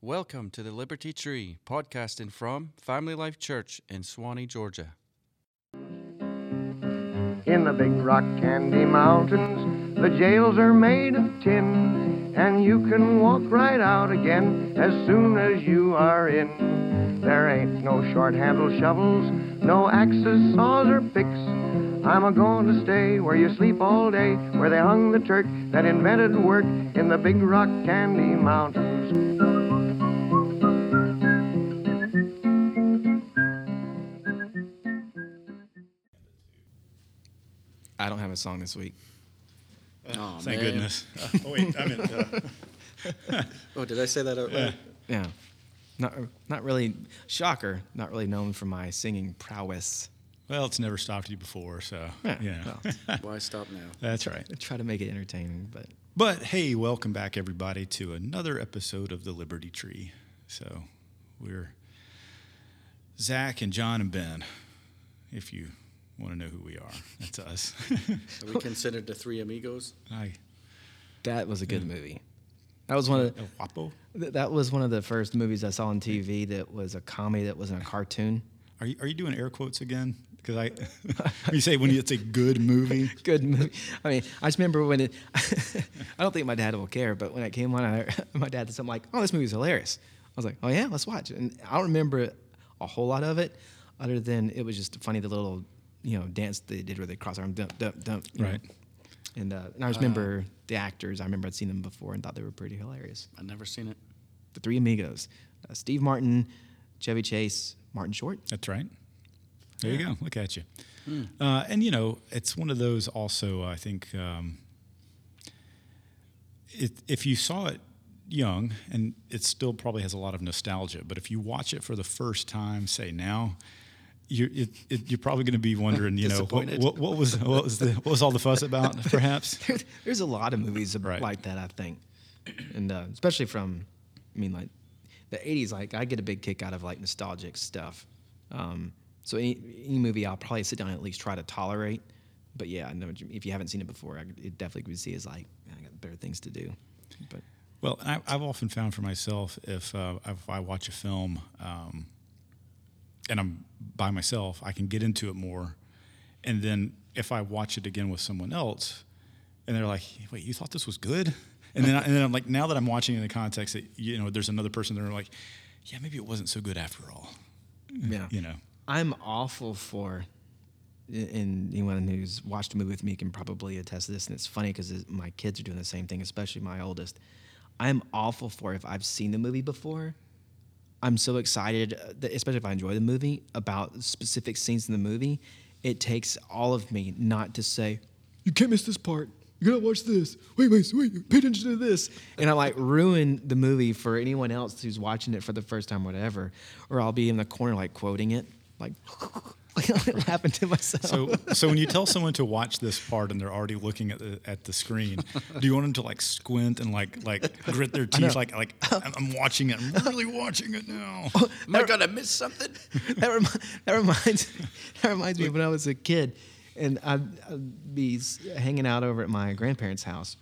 Welcome to the Liberty Tree, podcasting from Family Life Church in Suwanee, Georgia. In the big rock candy mountains, the jails are made of tin, and you can walk right out again as soon as you are in. There ain't no short handled shovels, no axes, saws, or picks. I'm a going to stay where you sleep all day, where they hung the Turk that invented work in the big rock candy mountains. Song this week. Oh, Thank man. goodness. Uh, oh wait, I mean, uh, Oh, did I say that out loud? Yeah, not not really. Shocker, not really known for my singing prowess. well, it's never stopped you before, so Yeah, yeah, Why stop now? that's right. I try to make it entertaining, but But hey, welcome back everybody to another episode of the Liberty Tree. So we're Zach and John and Ben. If you want to know who we are, that's us. Are we considered the three amigos? Hi, that was a good movie. That was one of the, El Guapo. th- that was one of the first movies I saw on TV that was a comedy that wasn't a cartoon. Are you are you doing air quotes again? Because I, when you say when it's a good movie. Good movie. I mean, I just remember when it. I don't think my dad will care, but when it came on, I, my dad said something like, "Oh, this movie's hilarious." I was like, "Oh yeah, let's watch it." And I don't remember a whole lot of it, other than it was just funny the little, you know, dance they did where they cross arm dump dump dump. you know. Right. And uh, and I just remember the actors. I remember I'd seen them before and thought they were pretty hilarious. I've never seen it. The Three Amigos: uh, Steve Martin, Chevy Chase, Martin Short. That's right. There you go. Look at you. Uh, and you know, it's one of those. Also, I think um, it, if you saw it young, and it still probably has a lot of nostalgia. But if you watch it for the first time, say now, you it, it, you're probably going to be wondering, you know, what, what, what was what was the what was all the fuss about? Perhaps. There- There's a lot of movies Right. like that, I think, and uh, especially from, I mean, like the '80s. Like I get a big kick out of like nostalgic stuff. Um, so any, any movie, I'll probably sit down and at least try to tolerate. But yeah, I know if you haven't seen it before, I, it definitely would see as like I got better things to do. But Well, I, I've often found for myself if uh, if I watch a film um, and I'm by myself, I can get into it more, and then if I watch it again with someone else, and they're like, "Wait, you thought this was good?" And then I, and then I'm like, now that I'm watching in the context that you know, there's another person there like, "Yeah, maybe it wasn't so good after all." yeah, You know, I'm awful for, and anyone who's watched a movie with me can probably attest to this. And it's funny because my kids are doing the same thing, especially my oldest. I'm awful for if I've seen the movie before. I'm so excited, uh, especially if I enjoy the movie, about specific scenes in the movie. It takes all of me not to say, "You can't miss this part. You gotta watch this. Wait, wait, wait. Pay attention to this." And I like ruin the movie for anyone else who's watching it for the first time, whatever. Or I'll be in the corner like quoting it, like laughing to myself. so so when you tell someone to watch this part and they're already looking at the at the screen, do you want them to like squint and like like grit their teeth like like I'm, I'm watching it, I'm really watching it now. Oh, Am I gonna miss something? that, remi- that reminds that reminds me of when I was a kid, and I'd, I'd be hanging out over at my grandparents' house,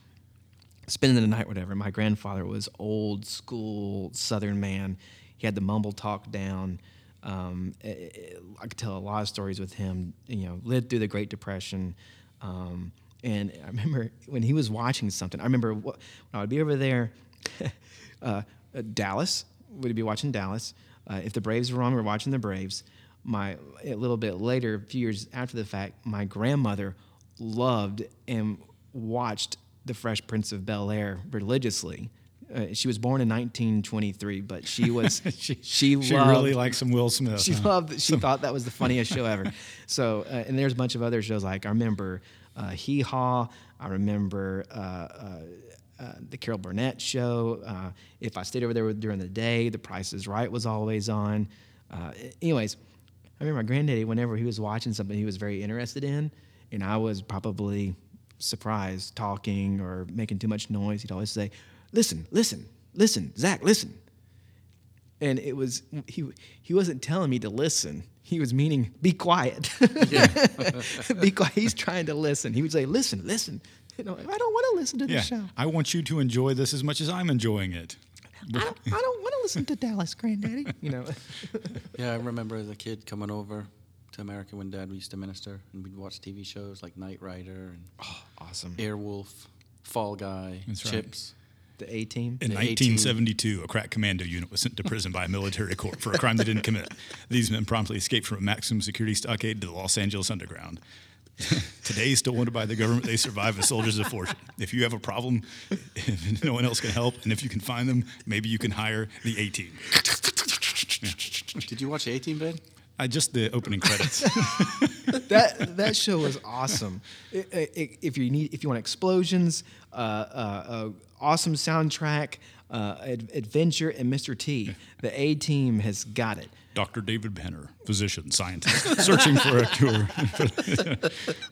spending the night, whatever. My grandfather was old school Southern man. He had the mumble talk down. Um, eh, eh, I could tell a lot of stories with him. You know, lived through the Great Depression. Um, and I remember when he was watching something. I remember wh- when I would be over there, uh, uh, Dallas would be watching Dallas. Uh, if the Braves were on, we we're watching the Braves. My a little bit later, a few years after the fact, my grandmother loved and watched The Fresh Prince of Bel Air religiously. Uh, she was born in 1923, but she was she, She loved, really liked some Will Smith. she huh? loved. She thought that was the funniest show ever. So, uh, and there's a bunch of other shows like I remember uh, Hee Haw. I remember uh, uh, uh, the Carol Burnett show. Uh, if I stayed over there during the day, The Price is Right was always on. Uh, anyways, I remember my granddaddy. Whenever he was watching something he was very interested in, and I was probably surprised talking or making too much noise, he'd always say, "Listen, listen, listen, Zach, listen." and it was he he wasn't telling me to listen. He was meaning be quiet. be quiet. He's trying to listen. He would say, "Listen, listen." You know, I don't want to listen to the Yeah, show. I want you to enjoy this as much as I'm enjoying it. I don't, I don't want to listen to Dallas, Granddaddy. You know, Yeah, I remember as a kid coming over to America when Dad used to minister, and we'd watch TV shows like Knight Rider and oh, awesome. Airwolf, Fall Guy, That's right. Chips. The A team. In The 1972, a crack commando unit was sent to prison by a military court for a crime they didn't commit. These men promptly escaped from a maximum security stockade to the Los Angeles underground. Today, still wanted by the government, they survive as soldiers of fortune. If you have a problem, if no one else can help, and if you can find them, maybe you can hire the A team. Did you watch A Team, Ben? I just the opening credits. that that show was awesome. I- I- if you need, if you want explosions, uh, uh, uh, awesome soundtrack, uh, ad- adventure, and Mr. T, the A team has got it. Dr. David Banner, physician, scientist, searching for a cure.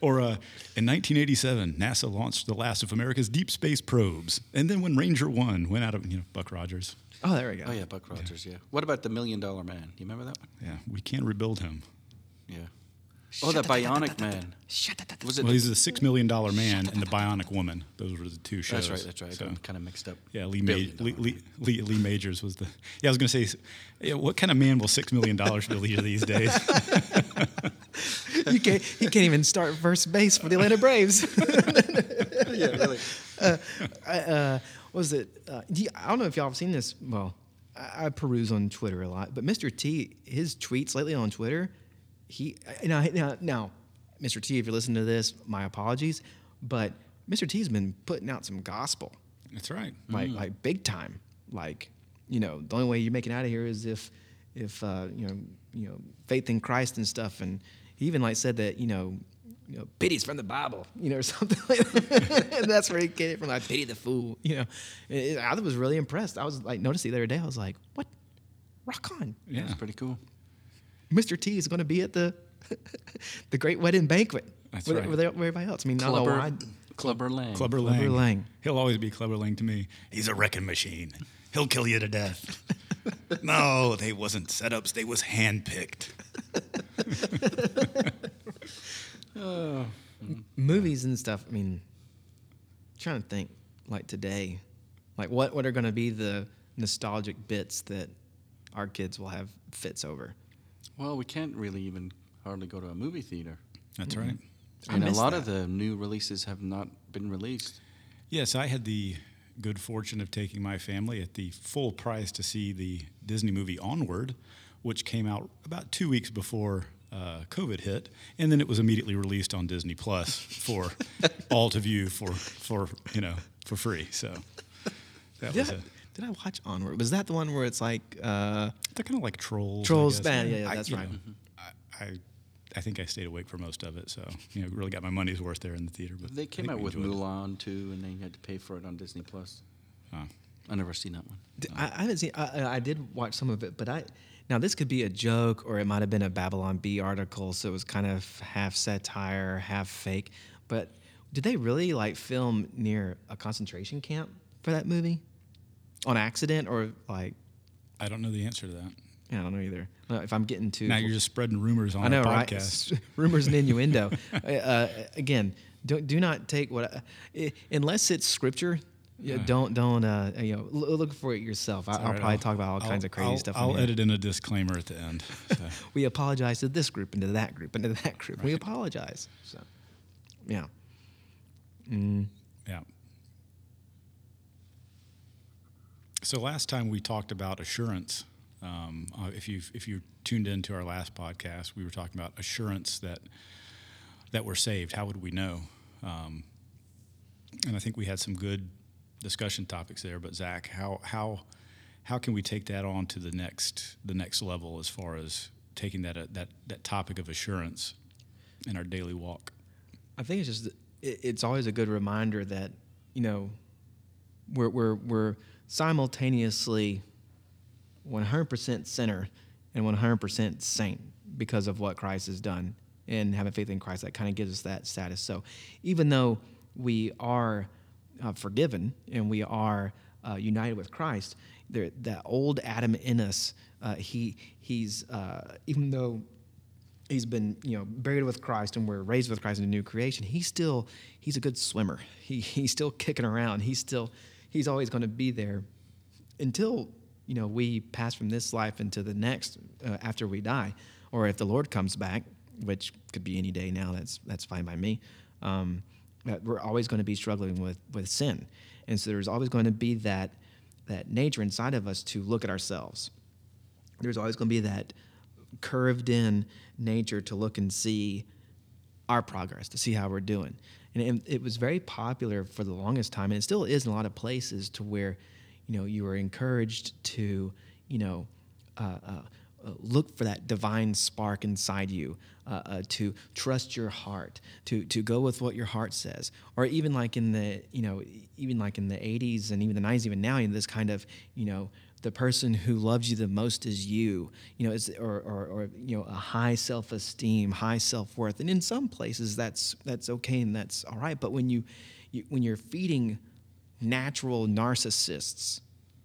or uh, in 1987, NASA launched the last of America's deep space probes. And then when Ranger 1 went out of, you know, Buck Rogers. Oh, there we go. Oh yeah, Buck Rogers. Yeah. What about the Million Dollar Man? You remember that one? Yeah, we can't rebuild him. Yeah. Oh, the Bionic Man. Was it? Well, he's the $6 million man and the bionic woman. Those were the two shows. that's right. That's right. So, I'm kind of mixed up. yeah, Lee, Billion Ma- Lee, Lee, Lee, Lee Majors was the. Yeah, I was going to say, yeah, what kind of man will $6 million believe these days? You can't, he can't even start first base for the Atlanta Braves. yeah, really. I, uh, what was it? Uh, you- I don't know if y'all have seen this. Well, I, I peruse on Twitter a lot, but Mr. T, his tweets lately on Twitter, he now now, now Mr. T, if you're listening to this, my apologies, but Mr. T's been putting out some gospel, That's right. like like big time. Like you know, the only way you're making out of here is if if uh, you know you know faith in Christ and stuff, and he even like said that you know. You know, pity's from the Bible, you know, or something like that. and that's where he get it from. Like, pity the fool, you know. It- it- I was really impressed. I was like, noticed the other day, I was like, what? Rock on. Yeah. That's pretty cool. Mr. T is going to be at the the Great Wedding Banquet That's with, right. with everybody else. I mean, I don't know Clubber, why. Clubber Lang. Clubber Clubber Lang. Lang. He'll always be Clubber Lang to me. He's a wrecking machine. He'll kill you to death. no, they wasn't setups. They was handpicked. movies and stuff. I mean, trying to think like today, like what what are going to be the nostalgic bits that our kids will have fits over. Well, we can't really even hardly go to a movie theater. That's right. I And a miss lot of the new releases have not been released. Yes, I had the good fortune of taking my family at the full price to see the Disney movie Onward, which came out about two weeks before uh, COVID hit, and then it was immediately released on Disney Plus for all to view for for you know for free. So that Did was I, a, did I watch Onward? Was that the one where it's like uh, they're kind of like trolls. Trolls? guess. Man, yeah, yeah, that's you right. know, I, I I think I stayed awake for most of it, so you know really got my money's worth there in the theater. But They came out with enjoyed it. Mulan too, and then you had to pay for it on Disney Plus. Oh. I never seen that one. I haven't seen. I, I- I did watch some of it, but I now this could be a joke, or it might have been a Babylon Bee article, so it was kind of half satire, half fake. But did they really like film near a concentration camp for that movie, on accident, or like I don't know the answer to that. Yeah, I don't know either. If I'm getting too Now you're just spreading rumors on I know, our right? podcast. Rumors and innuendo. uh, uh, again, do, do not take what I, i- unless it's scripture. Yeah, don't don't uh, you know look for it yourself. I, I'll All right, probably talk about all kinds of crazy I'll- stuff. I'll edit in a disclaimer at the end. So, we apologize to this group and to that group and to that group. We apologize. So, yeah. Mm, yeah. So last time we talked about assurance. Um, uh, if you if you tuned into our last podcast, we were talking about assurance that that we're saved. How would we know? Um, and I think we had some good discussion topics there. But Zach, how how how can we take that on to the next the next level as far as taking that uh, that that topic of assurance in our daily walk? I think it's just it, it's always a good reminder that you know we're we're we're simultaneously 100% sinner and 100% saint because of what Christ has done and having faith in Christ that kind of gives us that status. So even though we are uh, forgiven and we are uh, united with Christ, there, that old Adam in us, uh, he he's uh, even though he's been you know buried with Christ and we're raised with Christ in a new creation. He's still he's a good swimmer. He he's still kicking around. He's still he's always going to be there until you know we pass from this life into the next uh, after we die, or if the Lord comes back, which could be any day now. That's that's fine by me. Um, that we're always going to be struggling with with sin, and so there's always going to be that that nature inside of us to look at ourselves. There's always going to be that curved in nature to look and see our progress, to see how we're doing. And it, it, was very popular for the longest time, and it still is in a lot of places to where, you know, you are encouraged to, you know, uh, uh, look for that divine spark inside you, uh, uh, to trust your heart, to to go with what your heart says, or even like in the you know even like in the 80s and even the 90s, even now, in this kind of you know the person who loves you the most is you, you know, is, or, or, or you know a high self-esteem, high self-worth, and in some places that's that's okay and that's all right, but when you, you when you're feeding natural narcissists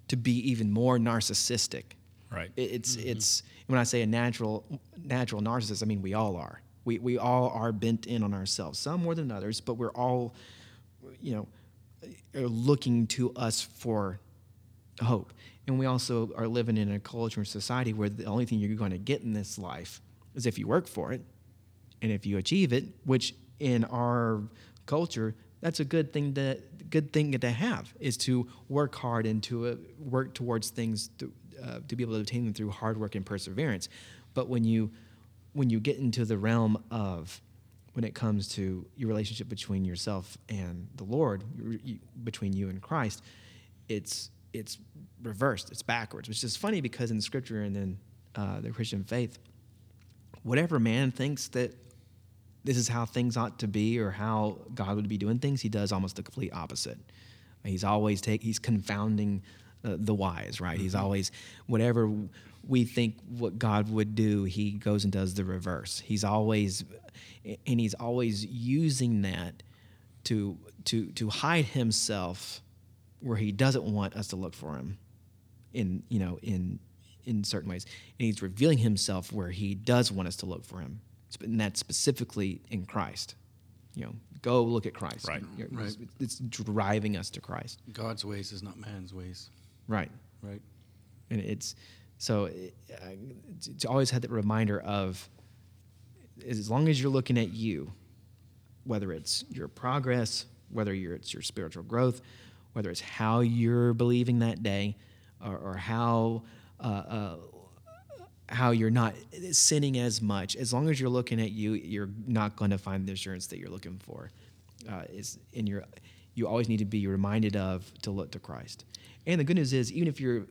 to be even more narcissistic Right. it's mm-hmm. it's when I say a natural natural narcissist, I mean we all are. We we all are bent in on ourselves, some more than others, but we're all, you know, are looking to us for hope. And we also are living in a culture and society where the only thing you're going to get in this life is if you work for it, and if you achieve it, which in our culture that's a good thing to good thing to have is to work hard and to uh, work towards things to, uh, to be able to obtain them through hard work and perseverance. But when you when you get into the realm of when it comes to your relationship between yourself and the Lord, you, between you and Christ, it's it's reversed, it's backwards, which is funny because in Scripture and in uh, the Christian faith, whatever man thinks that this is how things ought to be or how God would be doing things, he does almost the complete opposite. He's always take he's confounding uh, the wise, right? Mm-hmm. He's always whatever we think what God would do, he goes and does the reverse. He's always and he's always using that to to to hide himself where he doesn't want us to look for him in you know in in certain ways and he's revealing himself where he does want us to look for him and that's specifically in Christ you know go look at Christ right, right. It's, it's driving us to Christ God's ways is not man's ways Right. Right. And it's so it, it's always had that reminder of as long as you're looking at you, whether it's your progress, whether it's your spiritual growth, whether it's how you're believing that day, or, or how uh, uh, how you're not sinning as much. As long as you're looking at you, you're not going to find the assurance that you're looking for. Uh, is in your you always need to be reminded of to look to Christ. And the good news is, even if you're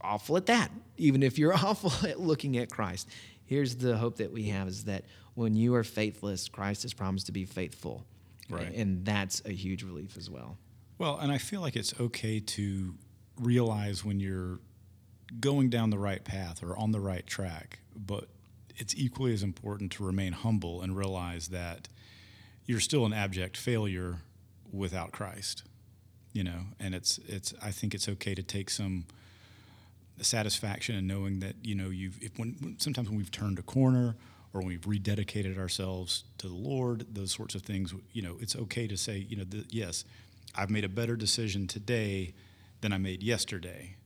awful at that, even if you're awful at looking at Christ, here's the hope that we have is that when you are faithless, Christ has promised to be faithful. Right. And that's a huge relief as well. Well, and I feel like it's okay to realize when you're going down the right path or on the right track, but it's equally as important to remain humble and realize that you're still an abject failure without Christ you know, and it's it's I think it's okay to take some satisfaction in knowing that you know you've if when sometimes when we've turned a corner or when we've rededicated ourselves to the Lord, those sorts of things, you know, it's okay to say, you know, the, yes, I've made a better decision today than I made yesterday,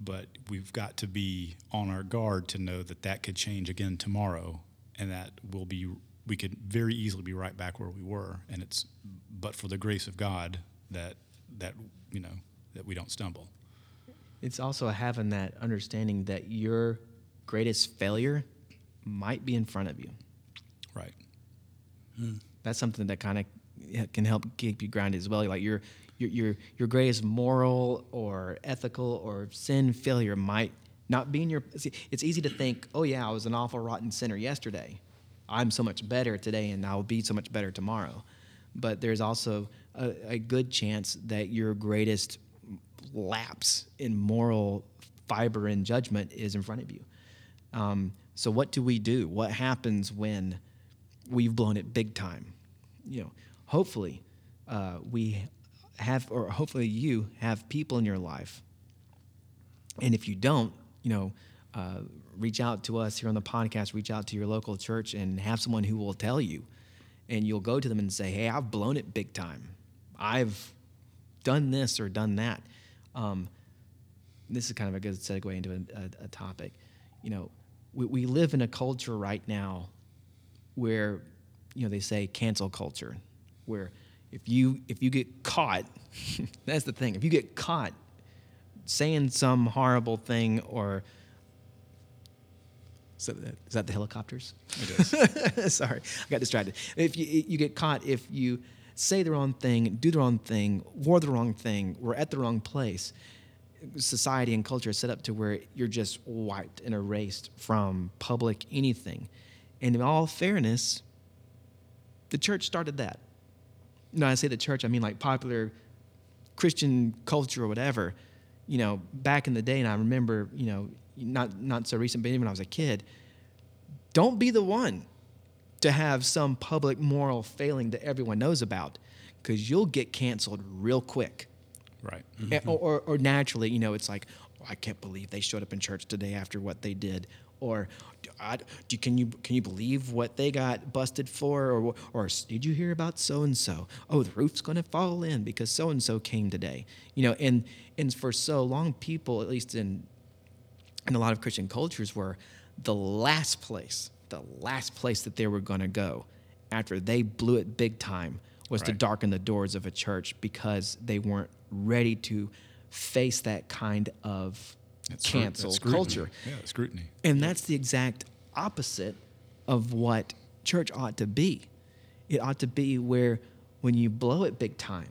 but we've got to be on our guard to know that that could change again tomorrow, and that will be we could very easily be right back where we were, and it's but for the grace of God that that you know that we don't stumble. It's also having that understanding that your greatest failure might be in front of you. Right. Hmm. That's something that kind of can help keep you grounded as well. Like your your your your greatest moral or ethical or sin failure might not be in your. It's easy to think, oh yeah, I was an awful rotten sinner yesterday. I'm so much better today, and I'll be so much better tomorrow. But there's also a, a good chance that your greatest lapse in moral fiber and judgment is in front of you. Um, so what do we do? What happens when we've blown it big time? You know, hopefully uh, we have, or hopefully you have people in your life. And if you don't, you know, uh, reach out to us here on the podcast. Reach out to your local church and have someone who will tell you. And you'll go to them and say, "Hey, I've blown it big time. I've done this or done that. Um, this is kind of a good segue into a, a, a topic. You know, we, we live in a culture right now where, you know, they say cancel culture, where if you if you get caught, that's the thing. If you get caught saying some horrible thing or so that, is that the helicopters? It is. Sorry, I got distracted. If you you get caught if you say the wrong thing, do the wrong thing, wore the wrong thing, we're at the wrong place. Society and culture is set up to where you're just wiped and erased from public anything. And in all fairness, the church started that. No, I say the church, I mean like popular Christian culture or whatever. You know, back in the day, and I remember, you know, not not so recent, but even when I was a kid, don't be the one to have some public moral failing that everyone knows about, because you'll get canceled real quick. Right. Eh, Or, or, or naturally, you know, it's like, oh, I can't believe they showed up in church today after what they did. Or, I, do, can you can you believe what they got busted for? Or, or did you hear about so and so? Oh, the roof's going to fall in because so and so came today. You know, and and for so long, people, at least in in a lot of Christian cultures, were the last place, the last place that they were going to go after they blew it big time was to darken the doors of a church because they weren't ready to face that kind of That's cancel culture. Yeah, scrutiny. And that's the exact opposite of what church ought to be. It ought to be where when you blow it big time,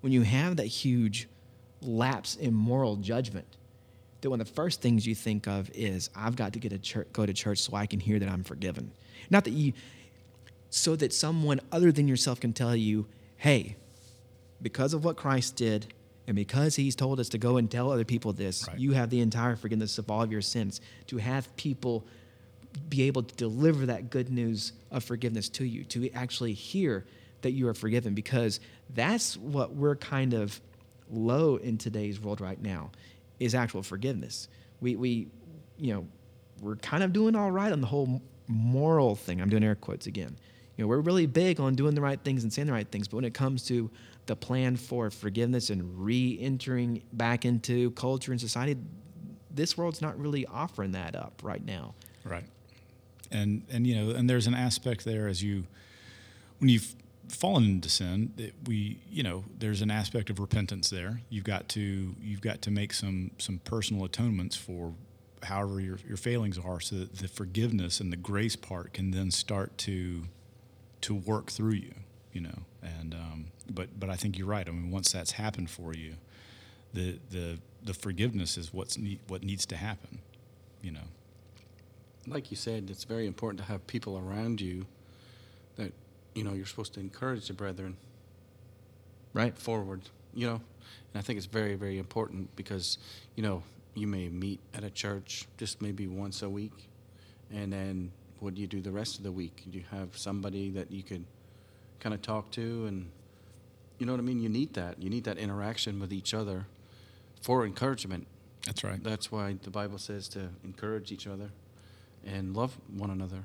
when you have that huge lapse in moral judgment, that one of the first things you think of is I've got to get a church, go to church so I can hear that I'm forgiven. Not that you, so that someone other than yourself can tell you, hey, because of what Christ did, and because He's told us to go and tell other people this, Right. you have the entire forgiveness of all of your sins. To have people be able to deliver that good news of forgiveness to you, to actually hear that you are forgiven, because that's what we're kind of low in today's world right now, is actual forgiveness. We, we you know, we're kind of doing all right on the whole moral thing. I'm doing air quotes again. You know, we're really big on doing the right things and saying the right things, but when it comes to the plan for forgiveness and re-entering back into culture and society, this world's not really offering that up right now. Right. And and you know, and there's an aspect there as you when you've fallen into sin, that we you know, there's an aspect of repentance there. You've got to you've got to make some some personal atonements for however your your failings are so that the forgiveness and the grace part can then start to to work through you, you know. And um, but but I think you're right. I mean, once that's happened for you, the the the forgiveness is what's what needs to happen, you know. like you said, it's very important to have people around you you know you're supposed to encourage the brethren Right? forward. You know, and I think it's very very important because you know you may meet at a church just maybe once a week, and then what do you do the rest of the week? Do you have somebody that you could kind of talk to and you know what I mean? You need that. You need that interaction with each other for encouragement. That's right. That's why the Bible says to encourage each other and love one another.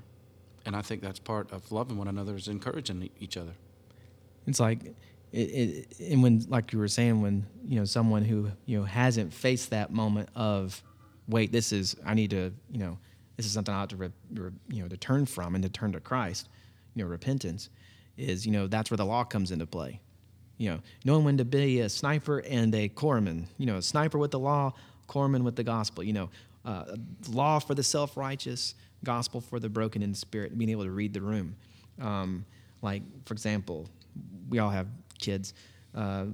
And I think that's part of loving one another is encouraging each other. It's like, it, it, and when, like you were saying, when you know someone who you know hasn't faced that moment of, wait, this is I need to, you know, this is something I ought to, re, re, you know, to turn from and to turn to Christ, you know, repentance, is you know that's where the law comes into play, you know, knowing when to be a sniper and a corpsman, you know, a sniper with the law, corpsman with the gospel, you know, uh, law for the self-righteous, gospel for the broken in spirit, being able to read the room. Um, like, for example, we all have kids. Uh,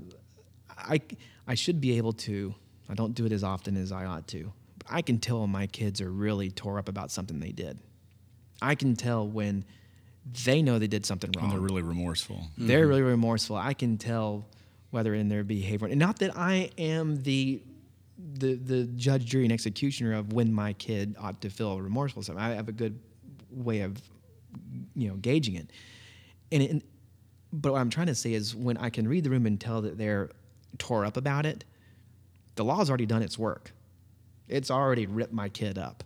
I, I should be able to, I don't do it as often as I ought to, but I can tell when my kids are really tore up about something they did. I can tell when they know they did something wrong when they're really remorseful. they're really remorseful. I can tell whether in their behavior, and not that I am the the the judge, jury, and executioner of when my kid ought to feel remorseful. So I have a good way of you know gauging it. And, it, but what I'm trying to say is when I can read the room and tell that they're tore up about it, the law's already done its work. It's already ripped my kid up.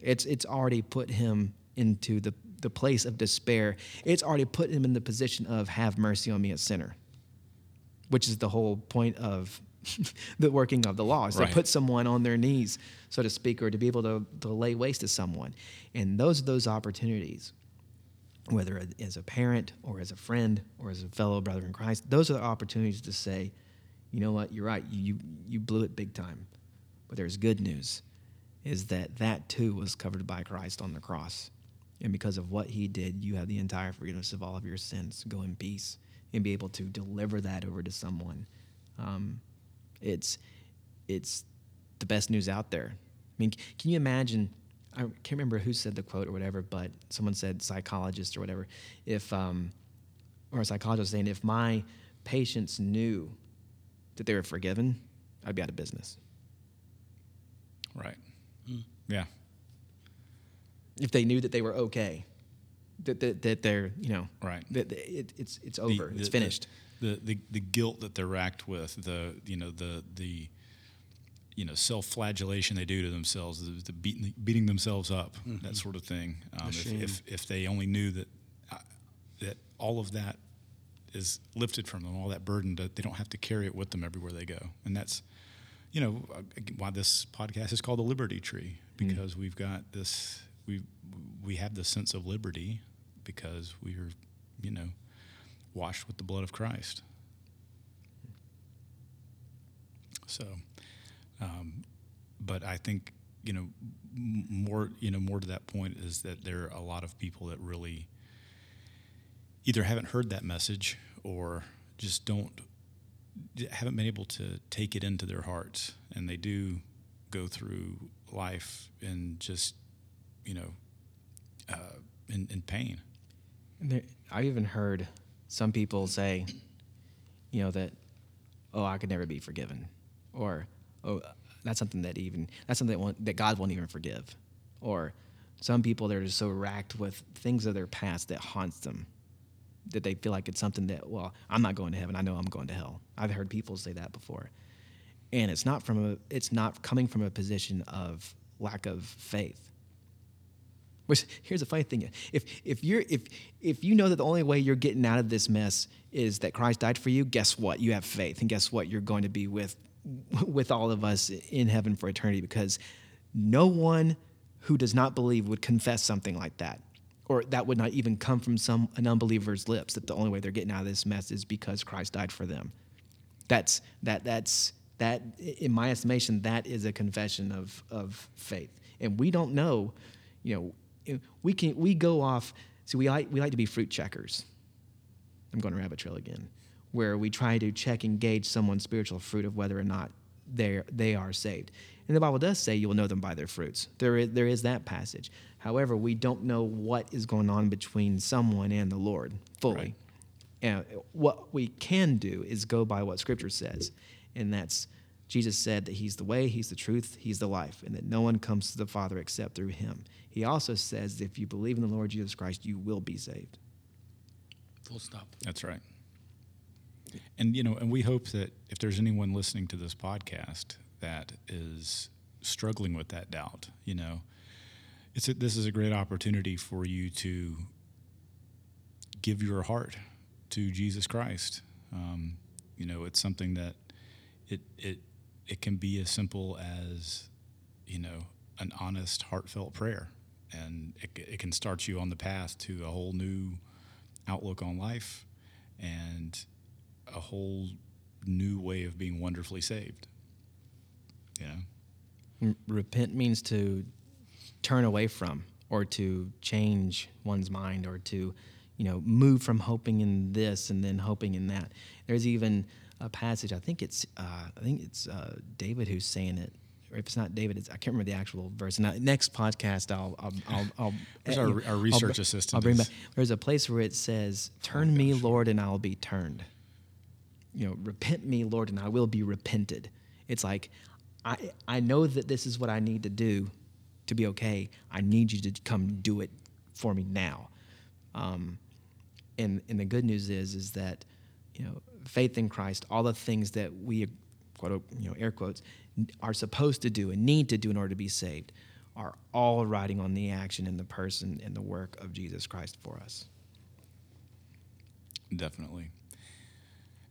It's it's already put him into the the place of despair. It's already put him in the position of have mercy on me, a sinner. Which is the whole point of the working of the law. Is Right. to put someone on their knees, so to speak, or to be able to, to lay waste to someone. And those are those opportunities, whether as a parent or as a friend or as a fellow brother in Christ, those are the opportunities to say, you know what, you're right, you, you blew it big time. But there's good news is that that too was covered by Christ on the cross. And because of what he did, you have the entire forgiveness of all of your sins. Go in peace and be able to deliver that over to someone. Um, it's, it's the best news out there. I mean, can you imagine? I can't remember who said the quote or whatever, but someone said psychologist or whatever. If, um, or a psychologist saying, if my patients knew that they were forgiven, I'd be out of business. Right. Yeah. if they knew that they were okay, that that, that they're you know Right. that that it, it's it's The- over, the- it's finished. The, the the guilt that they're racked with, the you know the the you know self-flagellation they do to themselves, the, the beating beating themselves up, that sort of thing. Um, if, if if they only knew that uh, that all of that is lifted from them, all that burden, that they don't have to carry it with them everywhere they go, and that's you know why this podcast is called the Liberty Tree because we've got this we we have the sense of liberty because we are you know washed with the blood of Christ. So, um, but I think you know more you know more to that point is that there are a lot of people that really either haven't heard that message or just don't haven't been able to take it into their hearts and they do go through life in just you know uh, in, in pain And there, I even heard some people say, you know, that oh I could never be forgiven, or oh that's something that even that's something that, won't, that God won't even forgive, or some people they're just so racked with things of their past that haunts them that they feel like it's something that well i'm not going to heaven. I know i'm going to hell. I've heard people say that before. And it's not from a it's not coming from a position of lack of faith which here's the funny thing. If if you're if if you know that the only way you're getting out of this mess is that christ died for you guess what? You have faith. And guess what? You're going to be with with all of us in heaven for eternity because no one who does not believe would confess something like that. Or that would not even come from some an unbeliever's lips that the only way they're getting out of this mess is because Christ died for them. That's that that's that in my estimation that is a confession of of faith. And we don't know, you know, we can we go off see we like we like to be fruit checkers. I'm going to rabbit trail again, where we try to check and gauge someone's spiritual fruit of whether or not they they are saved. And the Bible does say you will know them by their fruits. There is, there is that passage. However, we don't know what is going on between someone and the Lord fully. Right. And what we can do is go by what Scripture says, and that's Jesus said that He's the way, He's the truth, He's the life, and that no one comes to the Father except through Him. He also says that if you believe in the Lord Jesus Christ, you will be saved. Full stop. That's right. And you know, and we hope that if there's anyone listening to this podcast that is struggling with that doubt, you know, it's a, this is a great opportunity for you to give your heart to Jesus Christ. Um, you know, it's something that it it it can be as simple as you know an honest, heartfelt prayer, and it, it can start you on the path to a whole new outlook on life and a whole new way of being wonderfully saved. You know, Repent means to turn away from or to change one's mind or to, you know, move from hoping in this and then hoping in that. There's even a passage, I think it's, uh, I think it's uh, David who's saying it. Or if it's not David, it's, I can't remember the actual verse. I, next podcast, I'll, I'll, I'll, I'll Where's our- our I'll research assistant I'll bring back. There's a place where it says, "Turn me, Lord, and I'll be turned." you know, repent me, Lord, and I will be repented. It's like, I, I know that this is what I need to do to be okay. I need you to come do it for me now. Um, and, and the good news is, is that, you know, faith in Christ, all the things that we, quote, you know, air quotes, are supposed to do and need to do in order to be saved are all riding on the action and the person and the work of Jesus Christ for us. definitely.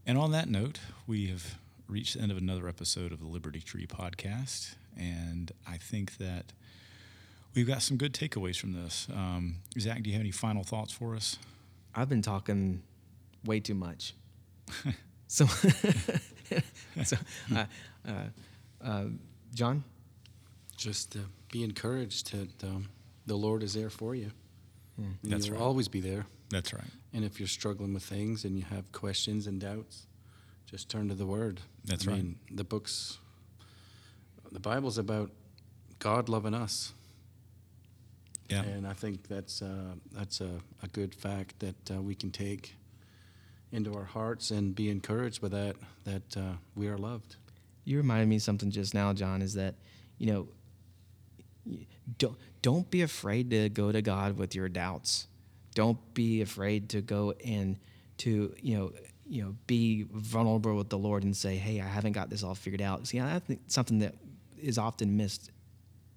And on that note, we have reached the end of another episode of the Liberty Tree podcast. And I think that we've got some good takeaways from this. Um, Zach, do you have any final thoughts for us? I've been talking way too much. so, so uh, uh, uh, John? Just uh, be encouraged that um, the Lord is there for you. And That's He'll right. always be there. That's right. And if you're struggling with things and you have questions and doubts, just turn to the Word. That's I right. Mean, the books, the Bible's about God loving us, Yeah. and I think that's uh, that's a, a good fact that uh, we can take into our hearts and be encouraged by that that uh, we are loved. You reminded me something just now, John, is that, you know, don't, don't be afraid to go to God with your doubts. Don't be afraid to go and to, you know, you know, be vulnerable with the Lord and say, hey, I haven't got this all figured out. See, I think something that is often missed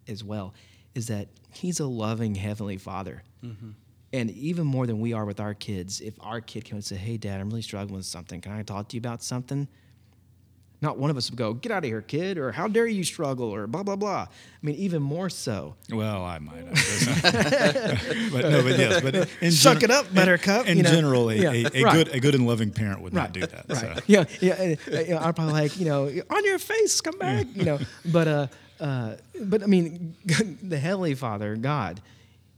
as well is that He's a loving Heavenly Father. And even more than we are with our kids, if our kid came and said, hey, Dad, I'm really struggling with something. Can I talk to you about something? not one of us would go, get out of here, kid, or how dare you struggle, or blah, blah, blah. I mean, even more so. Well, I might have. but no, but yes, but in Suck gen- it up, Buttercup, In, you know. general, a, Yeah, a, a right. good a good and loving parent would not do that. Right. So. Yeah. Yeah. uh, uh, I'm probably like, you know, on your face, come back, you know. But, uh, uh, but I mean, the Heavenly Father, God,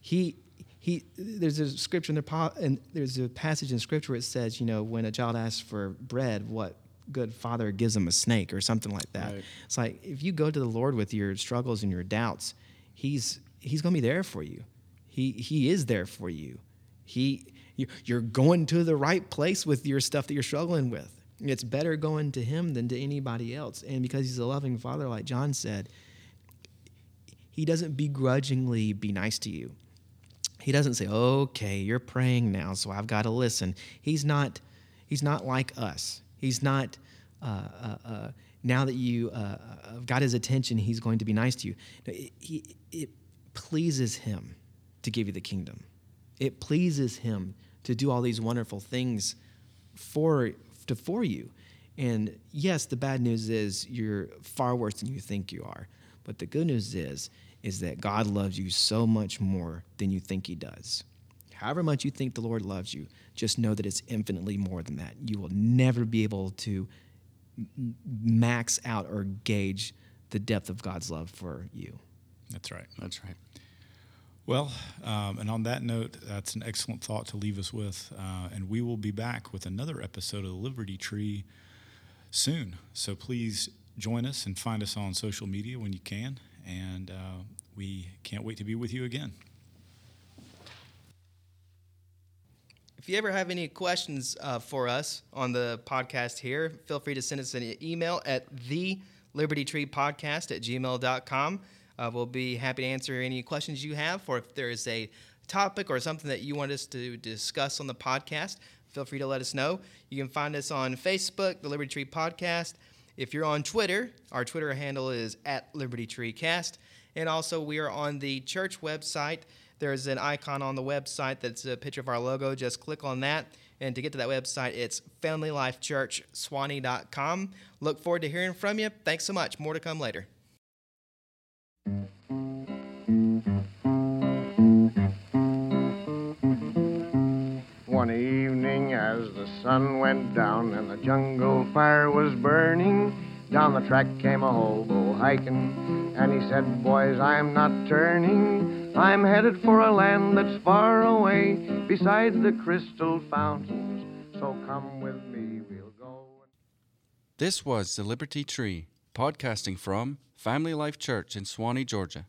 He, He, there's a scripture in the, and there's a passage in scripture where it says, you know, when a child asks for bread, what good father gives him a snake or something like that. Right. It's like if you go to the Lord with your struggles and your doubts, He's He's going to be there for you. He He is there for you. He you- you're going to the right place with your stuff that you're struggling with. It's better going to Him than to anybody else. And because He's a loving Father, like John said, He doesn't begrudgingly be nice to you. He doesn't say, "Okay, you're praying now, so I've got to listen." He's not. He's not like us. He's not. Uh, uh, uh, now that you uh, uh, got his attention, he's going to be nice to you. It, he, it pleases him to give you the kingdom. It pleases him to do all these wonderful things for to for you. And yes, the bad news is you're far worse than you think you are. But the good news is is that God loves you so much more than you think he does. However much you think the Lord loves you, just know that it's infinitely more than that. You will never be able to max out or gauge the depth of God's love for you. That's right. That's right. Well, um, and on that note, that's an excellent thought to leave us with. Uh, and we will be back with another episode of the Liberty Tree soon. So please join us and find us on social media when you can. And uh, we can't wait to be with you again. If you ever have any questions uh, for us on the podcast here, feel free to send us an email at the Liberty Tree Podcast at gmail.com. Uh, we'll be happy to answer any questions you have, or if there is a topic or something that you want us to discuss on the podcast, feel free to let us know. You can find us on Facebook, the Liberty Tree Podcast. If you're on Twitter, our Twitter handle is at Liberty. And also, we are on the church website. There's an icon on the website that's a picture of our logo. Just click on that. And to get to that website, it's familylifechurchswanee.com. Look forward to hearing from you. Thanks so much. More to come later. One evening, as the sun went down and the jungle fire was burning, down the track came a hobo hiking, and he said, Boys, I'm not turning. I'm headed for a land that's far away beside the crystal fountains. So come with me, we'll go. This was The Liberty Tree, podcasting from Family Life Church in Suwanee, Georgia.